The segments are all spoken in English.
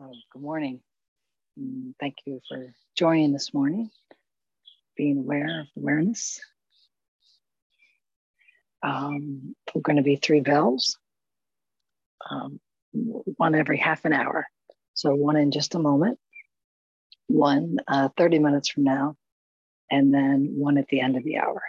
So, good morning. thank you for joining this morning, being aware of awareness. Um, we're going to be three bells, um, one every half an hour. So, one in just a moment, one uh, 30 minutes from now, and then one at the end of the hour.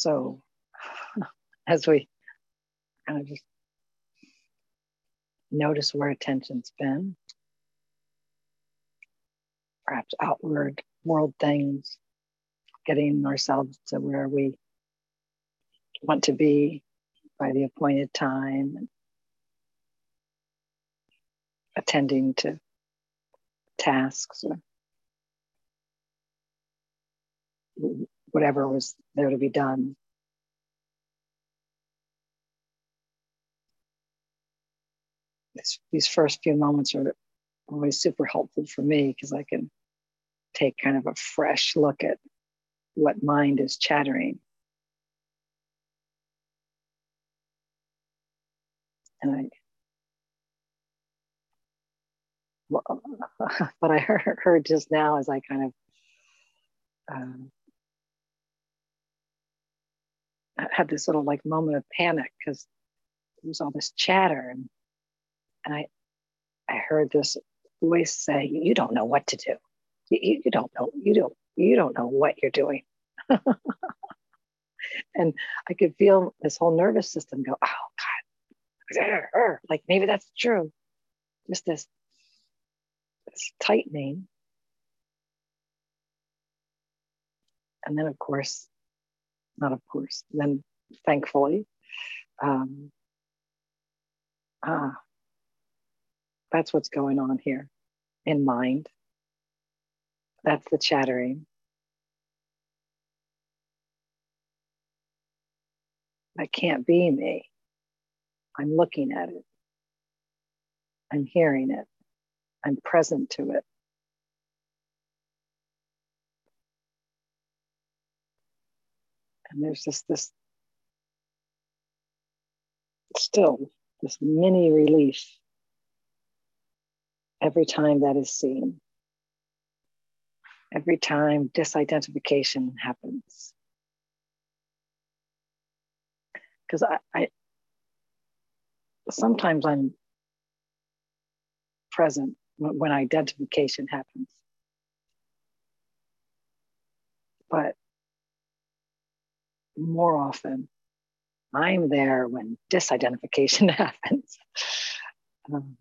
So, as we kind of just notice where attention's been, perhaps outward world things, getting ourselves to where we want to be by the appointed time, attending to tasks whatever was there to be done. This, these first few moments are always super helpful for me because I can take kind of a fresh look at what mind is chattering. And I, what I heard, just now as I kind of um, had this little like moment of panic because there was all this chatter and and I I heard this voice say, "You don't know what to do. You, you don't know. You don't. You don't know what you're doing." and I could feel this whole nervous system go, "Oh God, like maybe that's true." Just this this tightening, and then of course not of course, then thankfully. Um, ah, that's what's going on here in mind. That's the chattering. That can't be me. I'm looking at it. I'm hearing it. I'm present to it. And there's just this still this mini relief every time that is seen, every time disidentification happens. Because I, I sometimes I'm present when identification happens. But more often, I'm there when disidentification happens. Um,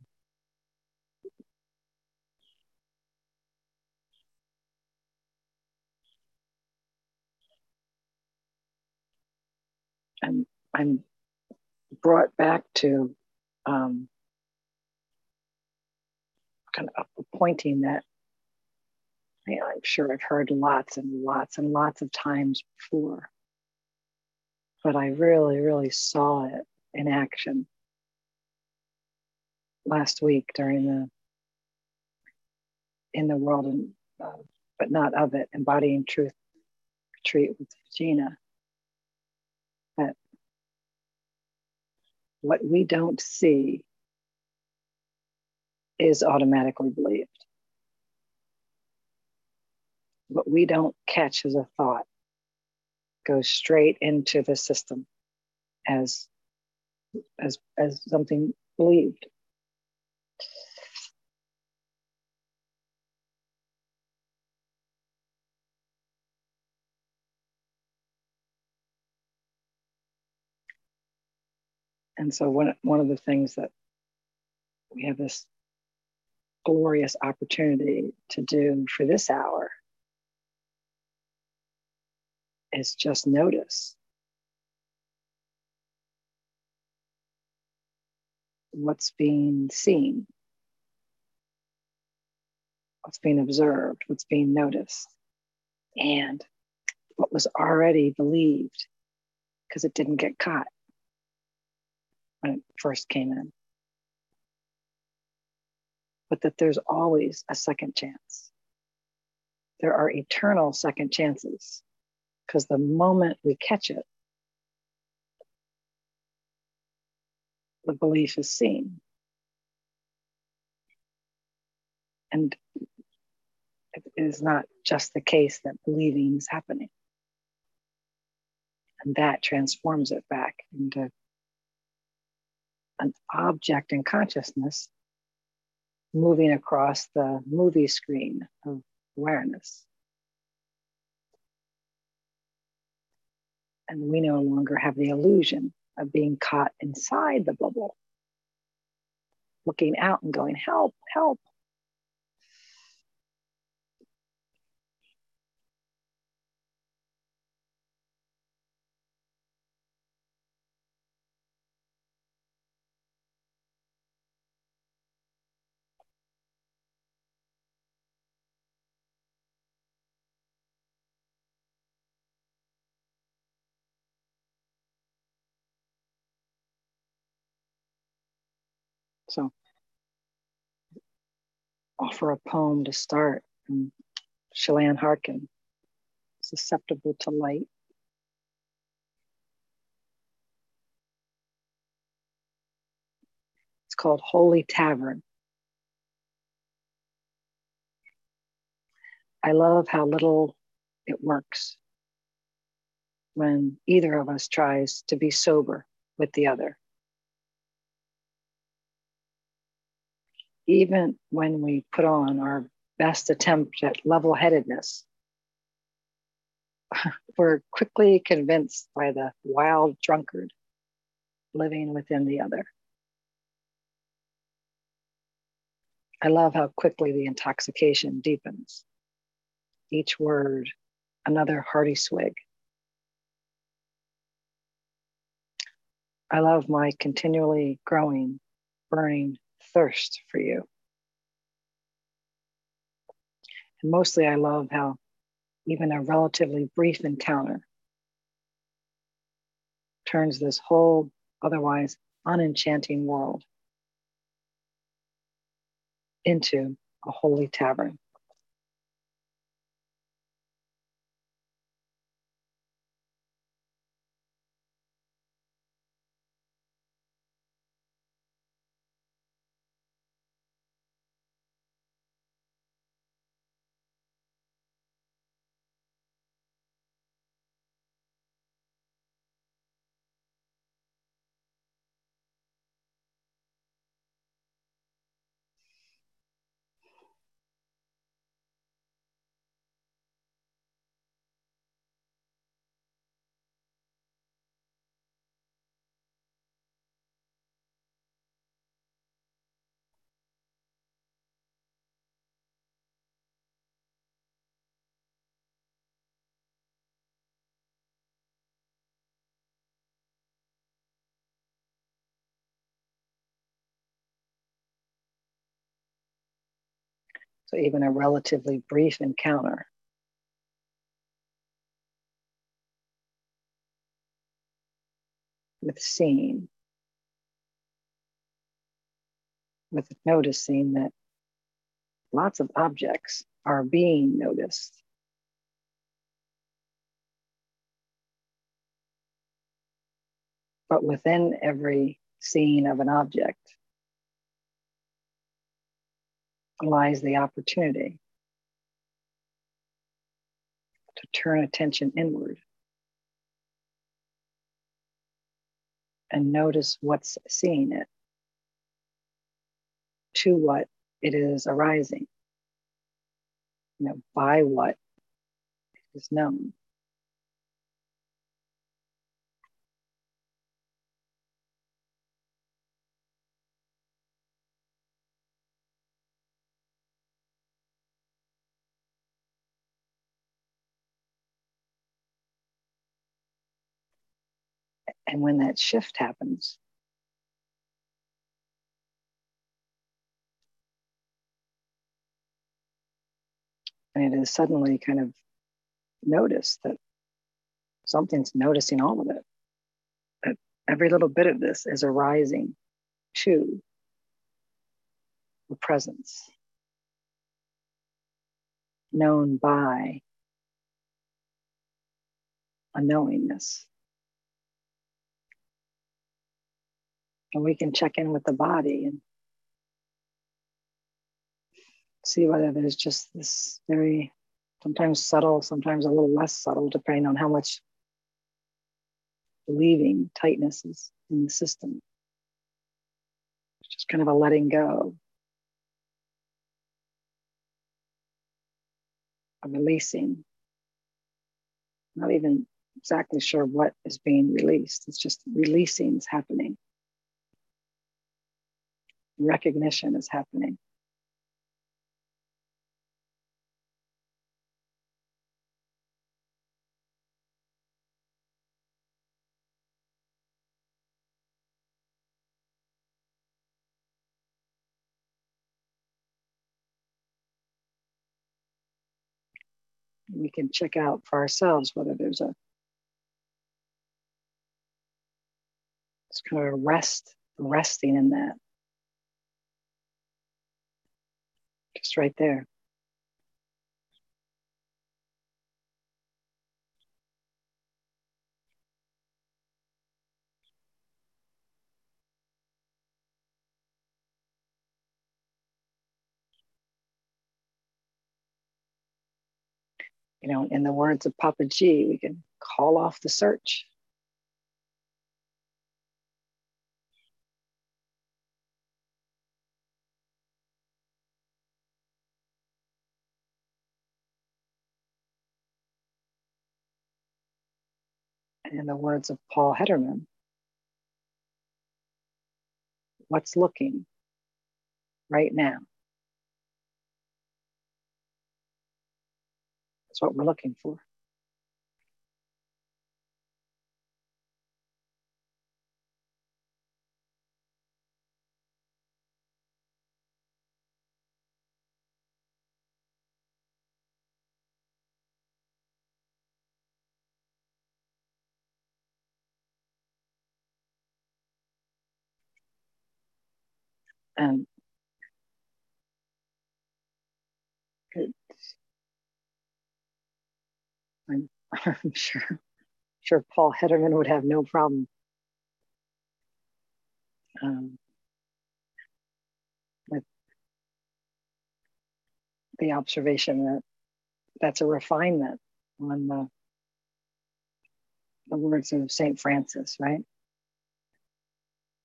and I'm brought back to um, kind of pointing that you know, I'm sure I've heard lots and lots and lots of times before but I really, really saw it in action last week during the in the world and uh, but not of it embodying truth retreat with Gina. That what we don't see is automatically believed. What we don't catch as a thought goes straight into the system as as as something believed. And so one, one of the things that we have this glorious opportunity to do for this hour is just notice what's being seen, what's being observed, what's being noticed, and what was already believed because it didn't get caught when it first came in. But that there's always a second chance. There are eternal second chances because the moment we catch it, the belief is seen. And it is not just the case that believing is happening. And that transforms it back into an object in consciousness moving across the movie screen of awareness. And we no longer have the illusion of being caught inside the bubble, looking out and going, help, help. So offer a poem to start. And Chelan Harkin, susceptible to light. It's called Holy Tavern. I love how little it works when either of us tries to be sober with the other. Even when we put on our best attempt at level headedness, we're quickly convinced by the wild drunkard living within the other. I love how quickly the intoxication deepens. Each word, another hearty swig. I love my continually growing, burning thirst for you. And mostly, I love how even a relatively brief encounter turns this whole otherwise unenchanting world into a holy tavern. So even a relatively brief encounter with seeing, with noticing that lots of objects are being noticed. But within every scene of an object, lies the opportunity to turn attention inward and notice what's seeing it to what it is arising, you know, by what is known. And when that shift happens, and it is suddenly kind of noticed that something's noticing all of it. That every little bit of this is arising to the presence, known by a knowingness. And we can check in with the body and see whether there's just this very sometimes subtle, sometimes a little less subtle, depending on how much believing tightness is in the system. It's just kind of a letting go, a releasing. Not even exactly sure what is being released. It's just releasing is happening. Recognition is happening. we can check out for ourselves whether there's a it's kind of a rest, resting in that. Right there. you know, in the words of Papaji, we can call off the search. In the words of Paul Hedderman, what's looking right now? That's what we're looking for. And I'm, I'm sure, sure Paul Hedderman would have no problem um, with the observation that that's a refinement on the, the words of St. Francis, right?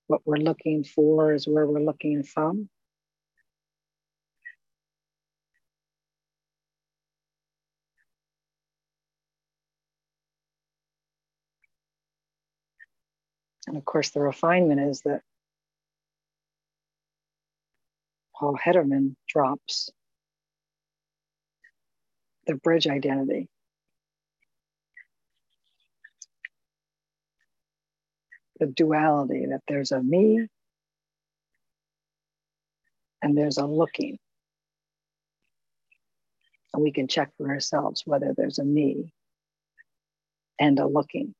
What we're looking for is where we're looking from. And of course, the refinement is that Paul Hedderman drops the bridge identity. Duality that there's a me and there's a looking. And we can check for ourselves whether there's a me and a looking.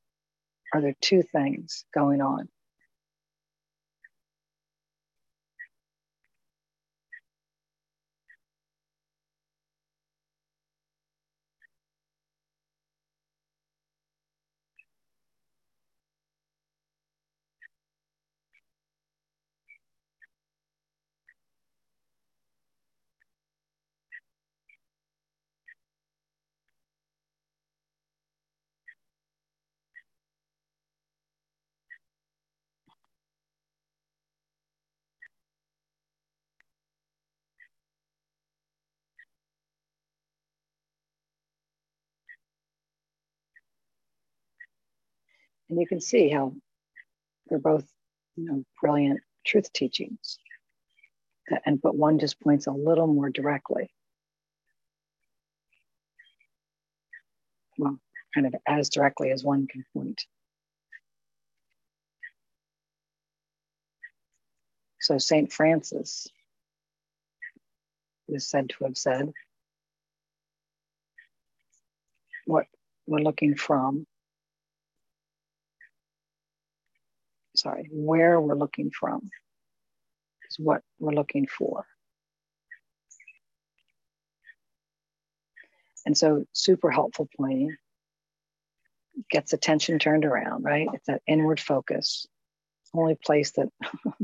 Are there two things going on? And you can see how they're both, you know, brilliant truth teachings. Uh, and but one just points a little more directly. Well, kind of as directly as one can point. So St. Francis is said to have said, what we're looking from, sorry, where we're looking from is what we're looking for. And so, super helpful pointing gets attention turned around, right? It's that inward focus. only place that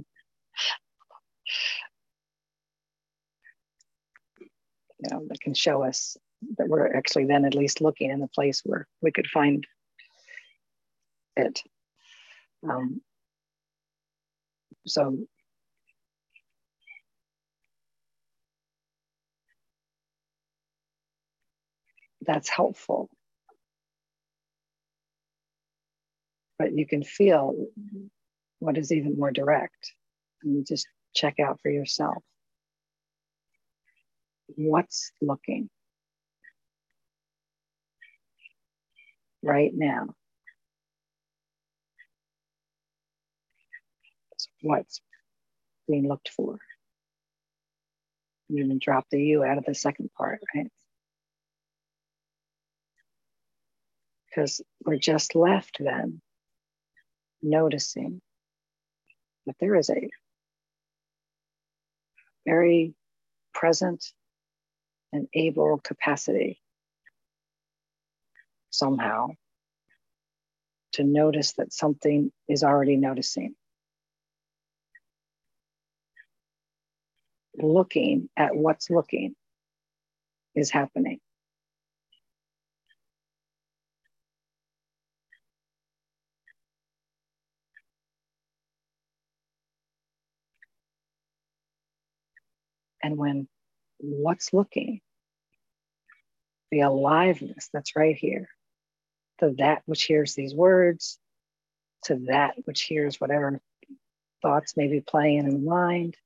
you know that can show us that we're actually then at least looking in the place where we could find it. Um, so that's helpful. But you can feel what is even more direct and you just check out for yourself. What's looking right now? What's being looked for? You even drop the you out of the second part, right? Because we're just left then noticing that there is a very present and able capacity somehow to notice that something is already noticing. Looking at what's looking is happening. And when what's looking, the aliveness that's right here, to that which hears these words, to that which hears whatever thoughts may be playing in the mind,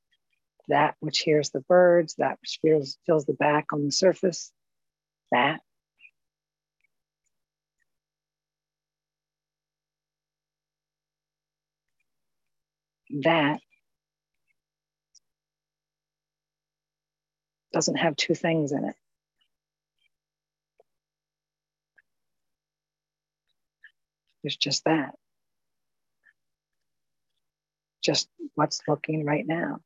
that which hears the birds, that which feels, feels the back on the surface, that. That doesn't have two things in it. There's just that. Just what's looking right now.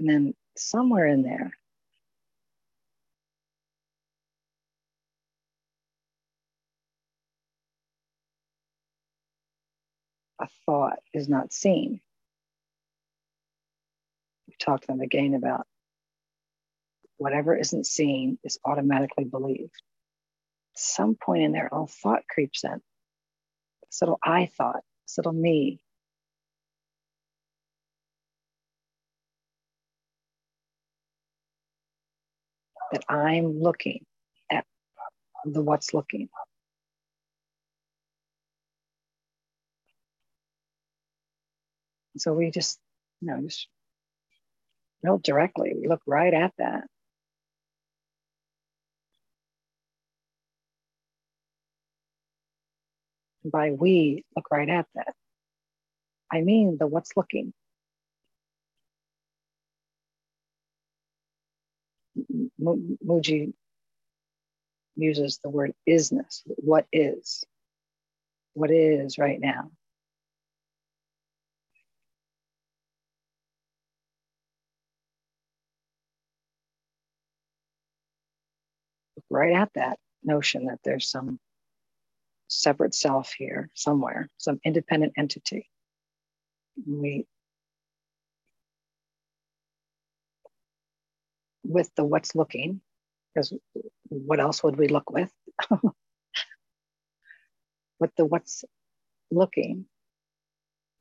And then somewhere in there, a thought is not seen. We talked to them again about whatever isn't seen is automatically believed. Some point in there, a thought creeps in. This little I thought, this little me, that I'm looking at the what's looking. So we just, you know, just real directly, we look right at that. by we, look right at that. I mean the what's looking. Mooji uses the word isness, what is, what is right now. Right at that notion that there's some separate self here somewhere, some independent entity. We with the what's looking, because what else would we look with? with the what's looking,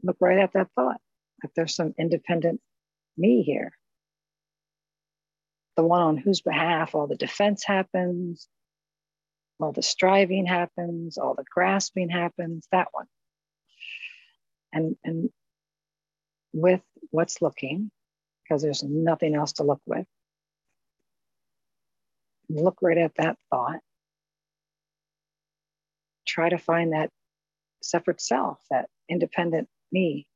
look right at that thought that there's some independent me here. The one on whose behalf all the defense happens, all the striving happens, all the grasping happens, that one. And, and with what's looking, because there's nothing else to look with, look right at that thought. Try to find that separate self, that independent me.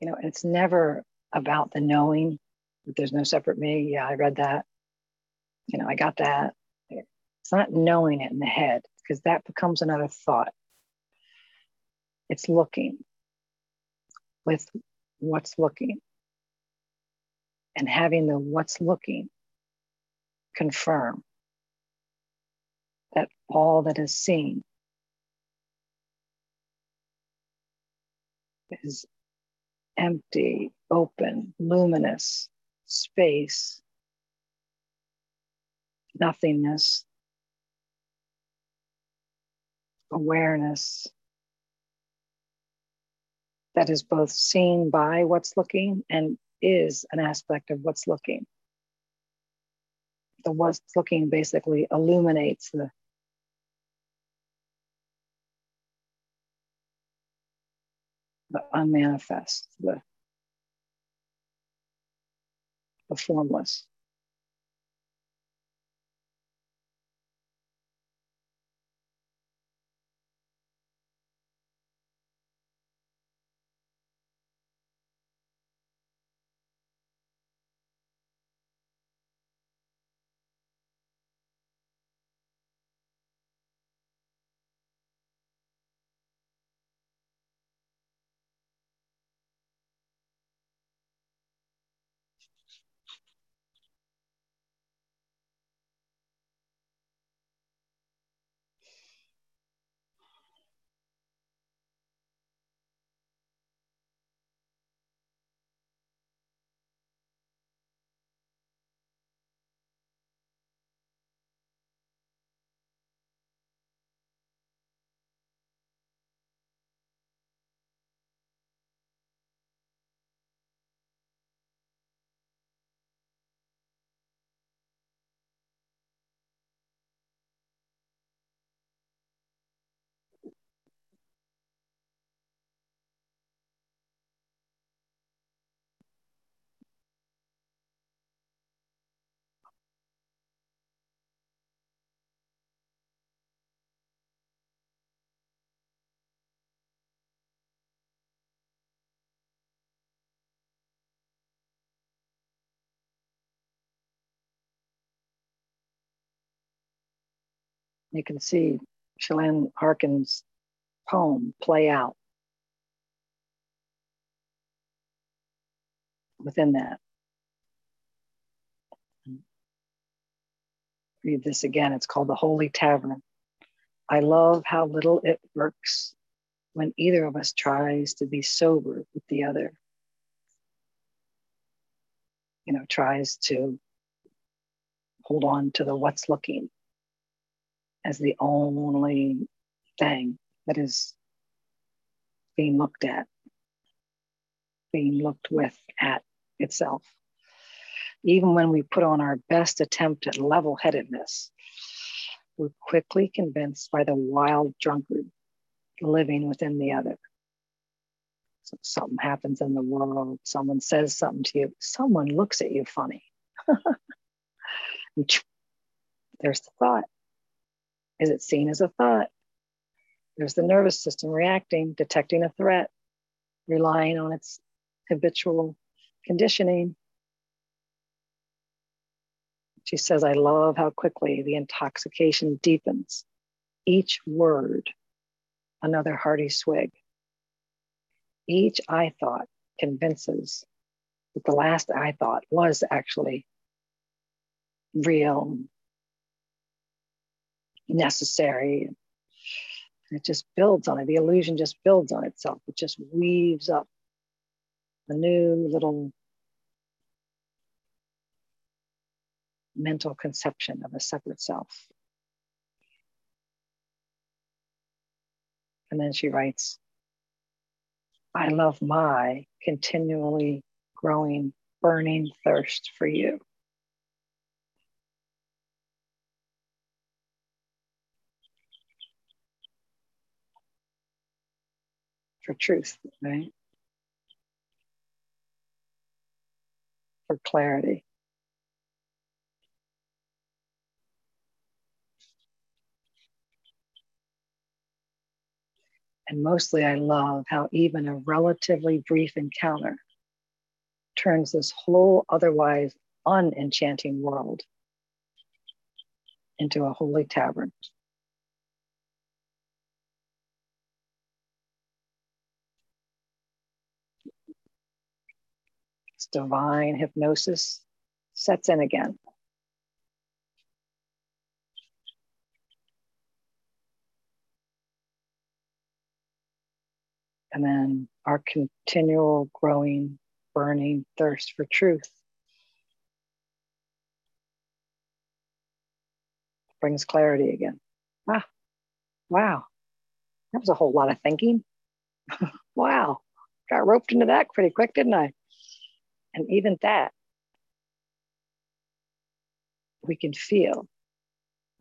You know, it's never about the knowing that there's no separate me. Yeah, I read that. You know, I got that. It's not knowing it in the head because that becomes another thought. It's looking with what's looking and having the what's looking confirm that all that is seen is empty, open, luminous space, nothingness, awareness that is both seen by what's looking and is an aspect of what's looking. The what's looking basically illuminates the the unmanifest, the, the formless. You can see Chelan Harkins' poem play out within that. Read this again. It's called The Holy Tavern. I love how little it works when either of us tries to be sober with the other. You know, tries to hold on to the what's looking as the only thing that is being looked at, being looked with at itself. Even when we put on our best attempt at level headedness, we're quickly convinced by the wild drunkard living within the other. So something happens in the world, someone says something to you, someone looks at you funny. There's the thought. Is it seen as a thought? There's the nervous system reacting, detecting a threat, relying on its habitual conditioning. She says, I love how quickly the intoxication deepens. Each word, another hearty swig. Each I thought convinces that the last I thought was actually real, necessary. It just builds on it. The illusion just builds on itself. It just weaves up a new little mental conception of a separate self. And then she writes, I love my continually growing, burning thirst for you. For truth, right? For clarity. And mostly, I love how even a relatively brief encounter turns this whole otherwise unenchanting world into a holy tavern. This divine hypnosis sets in again. and then our continual growing, burning thirst for truth brings clarity again. Ah, wow. That was a whole lot of thinking. wow. Got roped into that pretty quick, didn't I? And even that, we can feel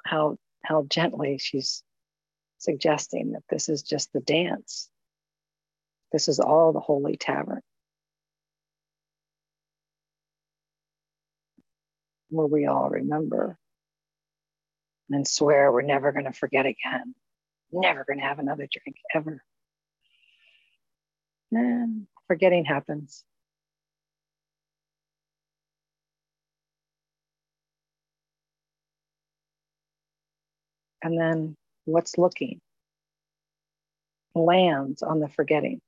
how how gently she's suggesting that this is just the dance this is all the holy tavern. Where we all remember and swear we're never going to forget again. Never going to have another drink ever. And forgetting happens. And then what's looking lands on the forgetting.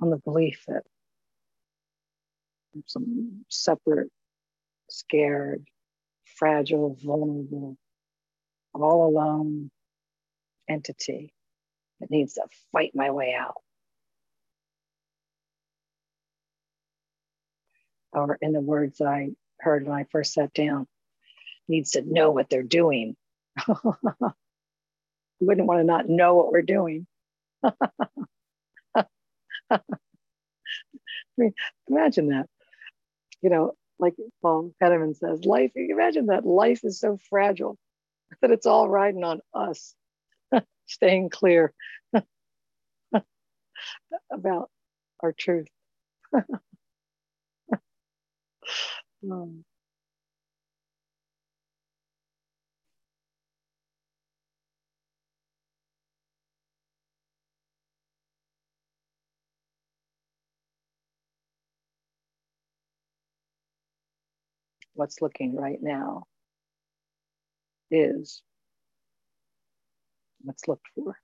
on the belief that some separate, scared, fragile, vulnerable, all alone entity that needs to fight my way out. Or, in the words I heard when I first sat down, needs to know what they're doing. we wouldn't want to not know what we're doing. I mean, imagine that. You know, like Paul Penniman says, life, imagine that life is so fragile that it's all riding on us staying clear about our truth. um, what's looking right now is what's looked for.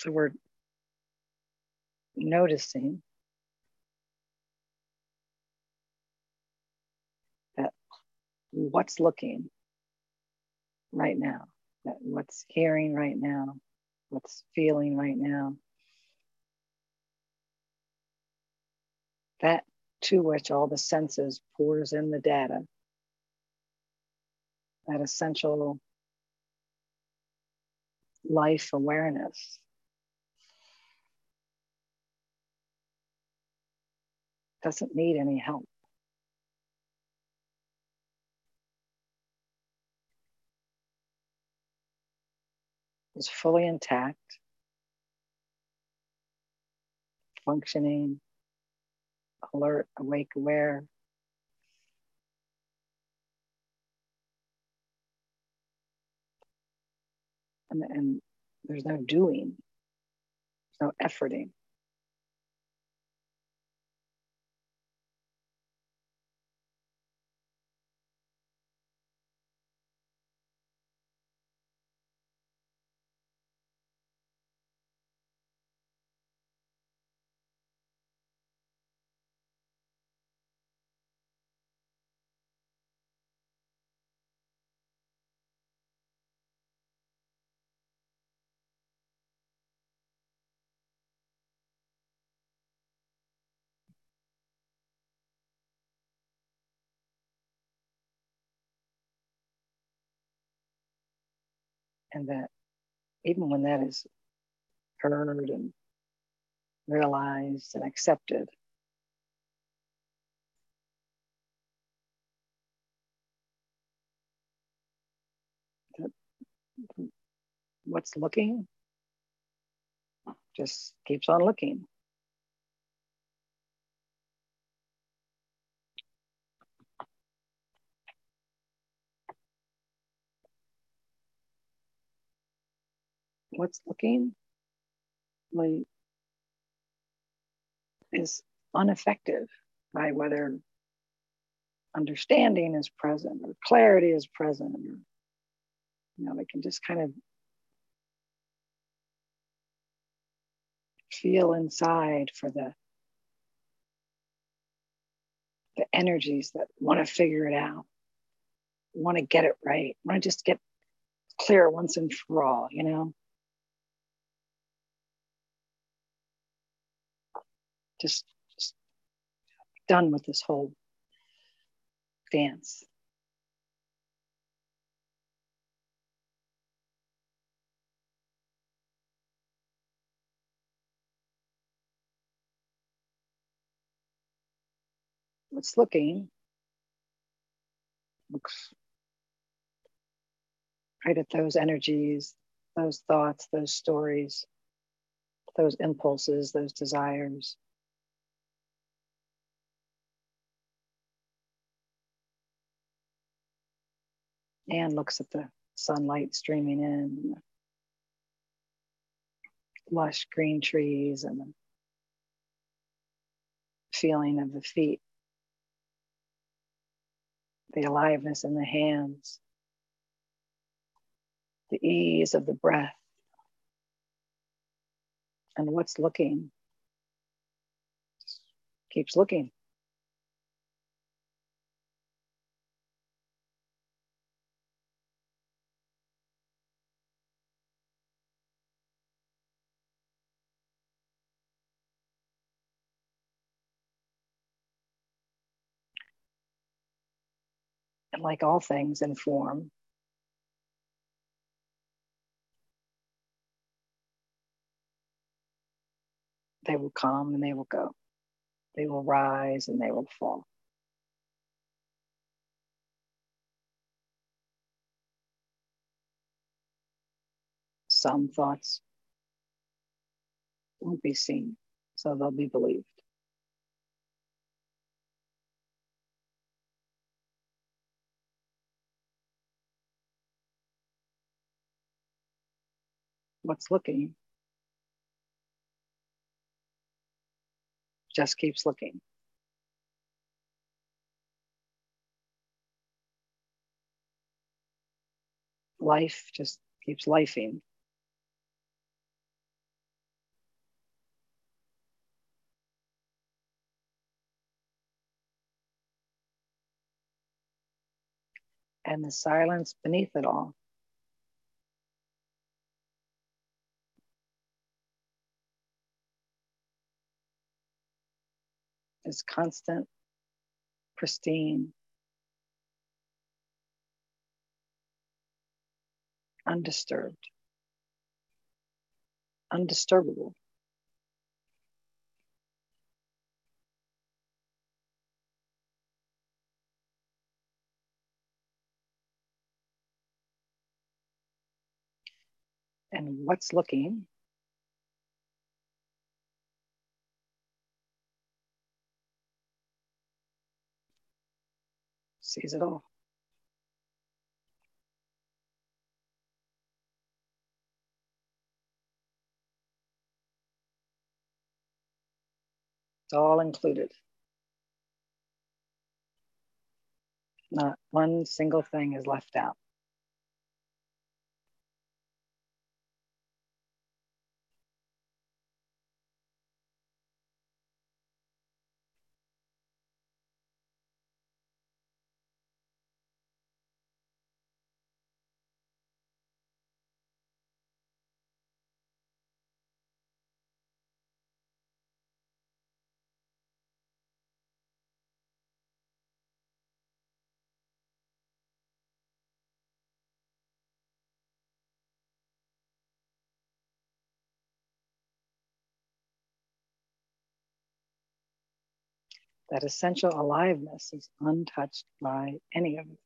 So we're noticing. That what's looking right now, that what's hearing right now, what's feeling right now, that to which all the senses pours in the data, that essential life awareness. Doesn't need any help. Is fully intact, functioning, alert, awake, aware. And, and there's no doing, there's no efforting. And that even when that is heard and realized and accepted, what's looking just keeps on looking. What's looking like is unaffected by whether understanding is present or clarity is present or you know they can just kind of feel inside for the the energies that want to figure it out want to get it right want to just get clear once and for all you know just, just done with this whole dance. What's looking looks right at those energies, those thoughts, those stories, those impulses, those desires. And looks at the sunlight streaming in, lush green trees, and the feeling of the feet, the aliveness in the hands, the ease of the breath, and what's looking keeps looking. Like all things in form, they will come and they will go. They will rise and they will fall. Some thoughts won't be seen, so they'll be believed. what's looking just keeps looking. Life just keeps lifing. And the silence beneath it all Is constant, pristine, undisturbed, undisturbable. and what's looking. Sees it all. It's all included. Not one single thing is left out. That essential aliveness is untouched by any of it.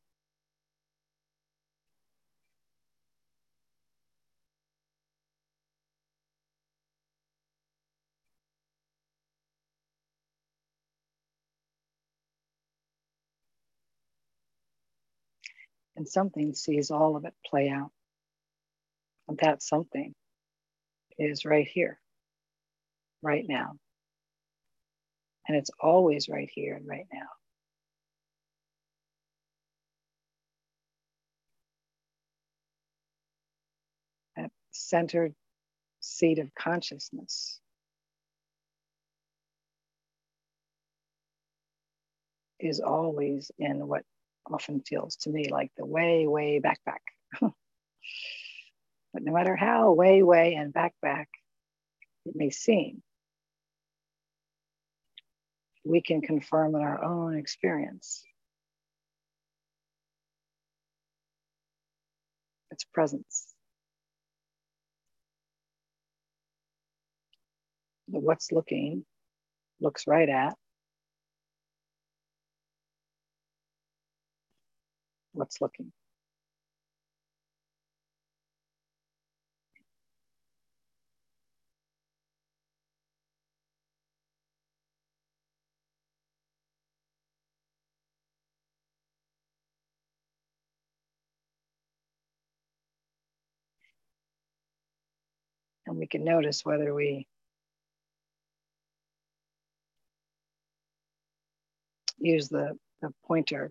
And something sees all of it play out. And that something is right here, right now. And it's always right here and right now. That centered seat of consciousness is always in what often feels to me like the way, way back, back. but no matter how way, way, and back, back it may seem, we can confirm in our own experience its presence. The what's looking looks right at what's looking. And we can notice whether we use the, the pointer.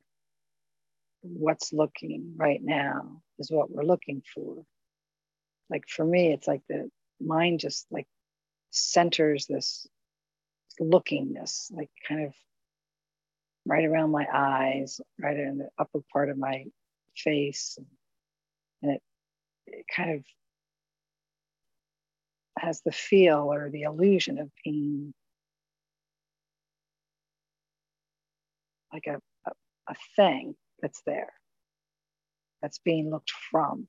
What's looking right now is what we're looking for. Like for me, it's like the mind just like centers this lookingness, like kind of right around my eyes, right in the upper part of my face. And it, it kind of has the feel or the illusion of being like a, a, a thing that's there, that's being looked from.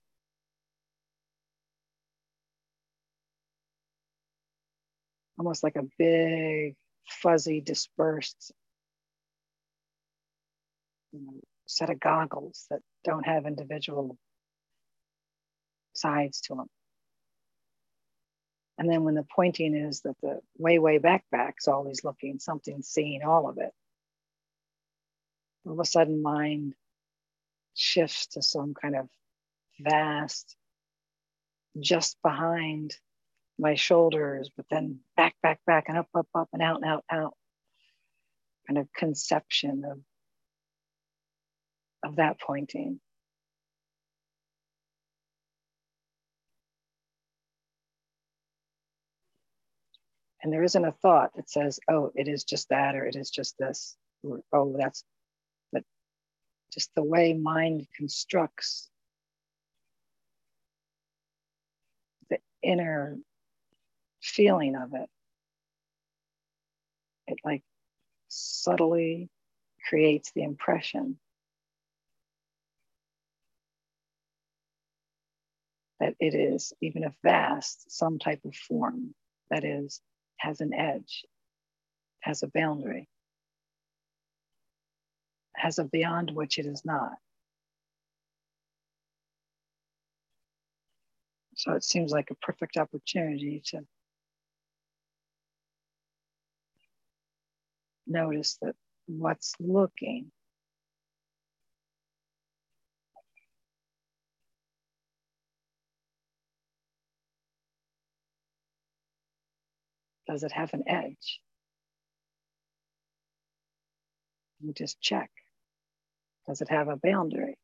Almost like a big, fuzzy, dispersed you know, set of goggles that don't have individual sides to them. And then when the pointing is that the way, way back back's always looking, something seeing all of it. All of a sudden, mind shifts to some kind of vast, just behind my shoulders, but then back, back, back, and up, up, up, and out, and out, out. Kind of conception of, of that pointing. And there isn't a thought that says, oh, it is just that, or it is just this, or oh, that's, but just the way mind constructs the inner feeling of it. It like subtly creates the impression that it is, even if vast, some type of form that is, has an edge, has a boundary, has a beyond which it is not. So it seems like a perfect opportunity to notice that what's looking Does it have an edge? You just check. Does it have a boundary?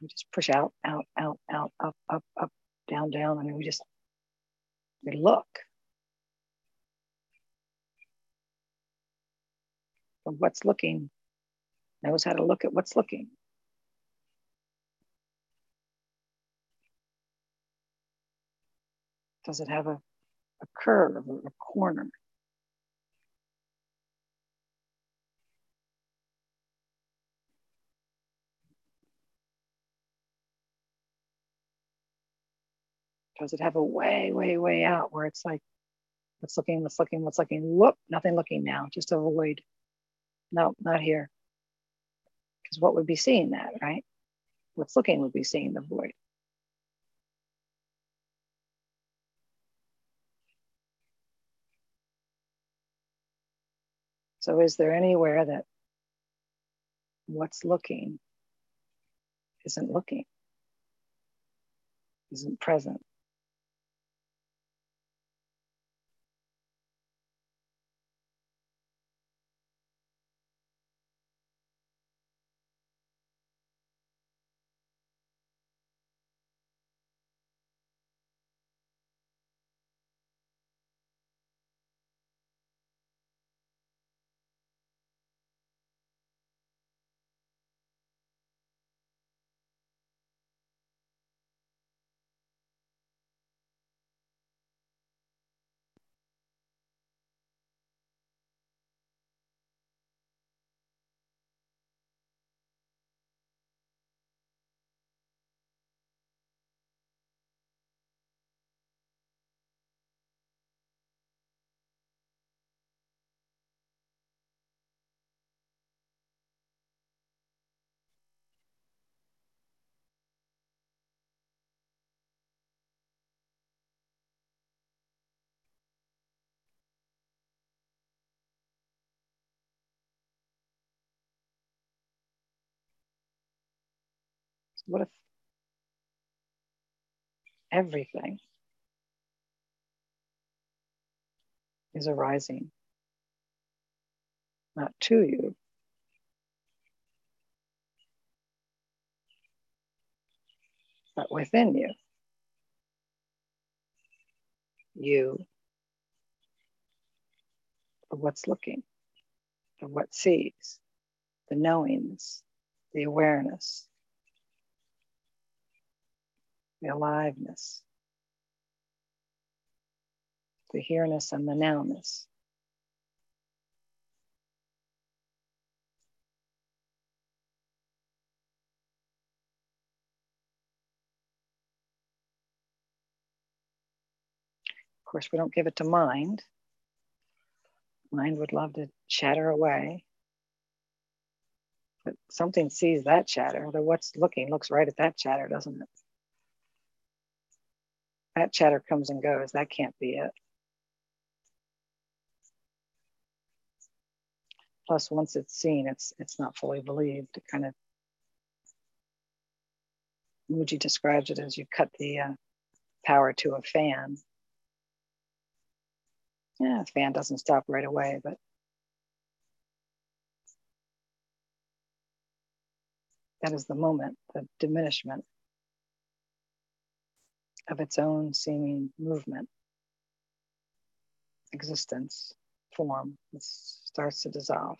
We just push out, out, out, out, up, up, up, down, down. I mean, we just we look. What's looking knows how to look at what's looking. Does it have a, a curve or a corner? Does it have a way, way, way out where it's like, what's looking, what's looking, what's looking? Whoop, nothing looking now, just avoid. No, not here. Because what would be seeing that, right? What's looking would be seeing the void. So, is there anywhere that what's looking isn't looking, isn't present? What if everything is arising not to you, but within you? You the what's looking, the what sees, the knowingness, the awareness the aliveness, the here-ness and the nowness. Of course, we don't give it to mind. Mind would love to chatter away. But something sees that chatter. The what's looking looks right at that chatter, doesn't it? That chatter comes and goes. That can't be it. Plus, once it's seen, it's it's not fully believed. It kind of Mooji describes it as you cut the uh, power to a fan. Yeah, fan doesn't stop right away, but that is the moment, the diminishment of its own seeming movement, existence, form. Starts to dissolve.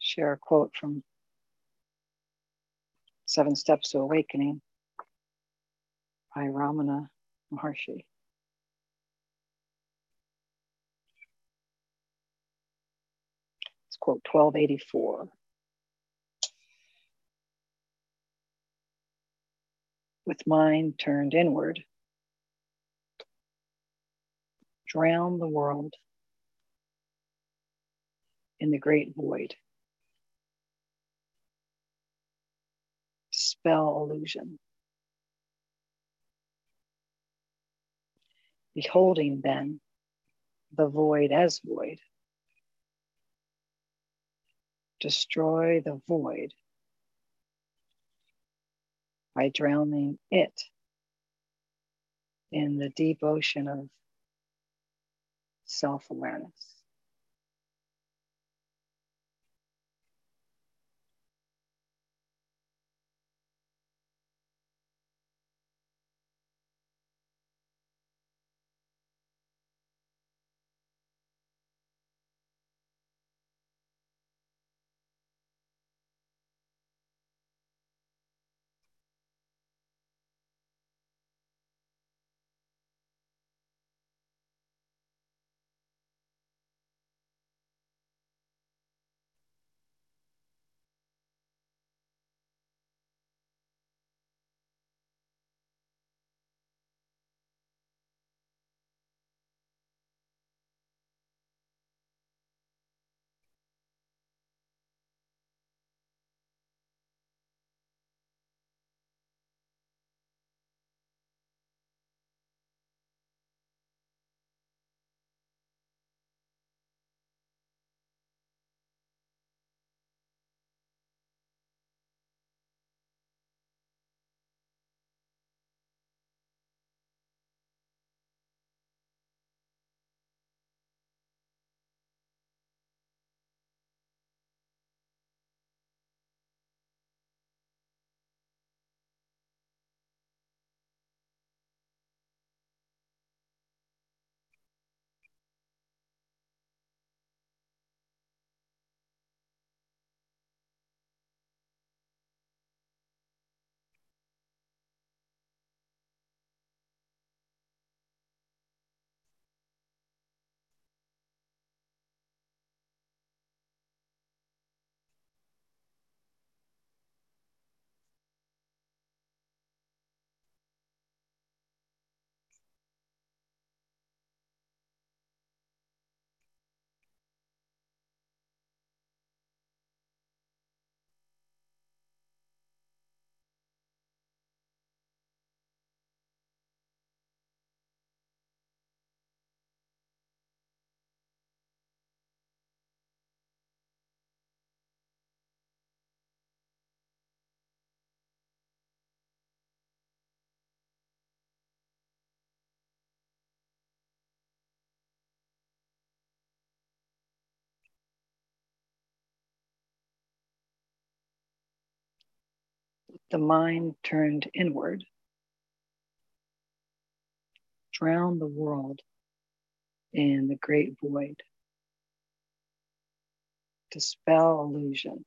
Share a quote from Seven Steps to Awakening by Ramana Maharshi. It's quote 1284. With mind turned inward, drown the world in the great void. Spell illusion. Beholding then the void as void. Destroy the void by drowning it in the deep ocean of self awareness. The mind turned inward. Drown the world in the great void. Dispel illusion.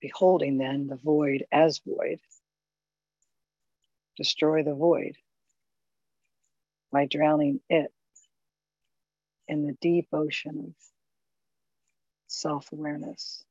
Beholding then the void as void, destroy the void by drowning it in the deep ocean of self awareness.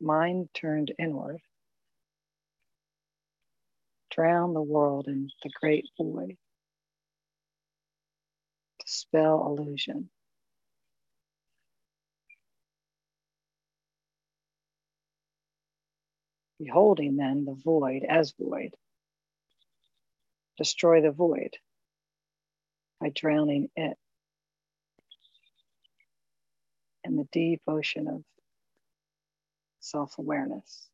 Mind turned inward. Drown the world in the great void. Dispel illusion. Beholding then the void as void. Destroy the void by drowning it in the deep ocean of self awareness.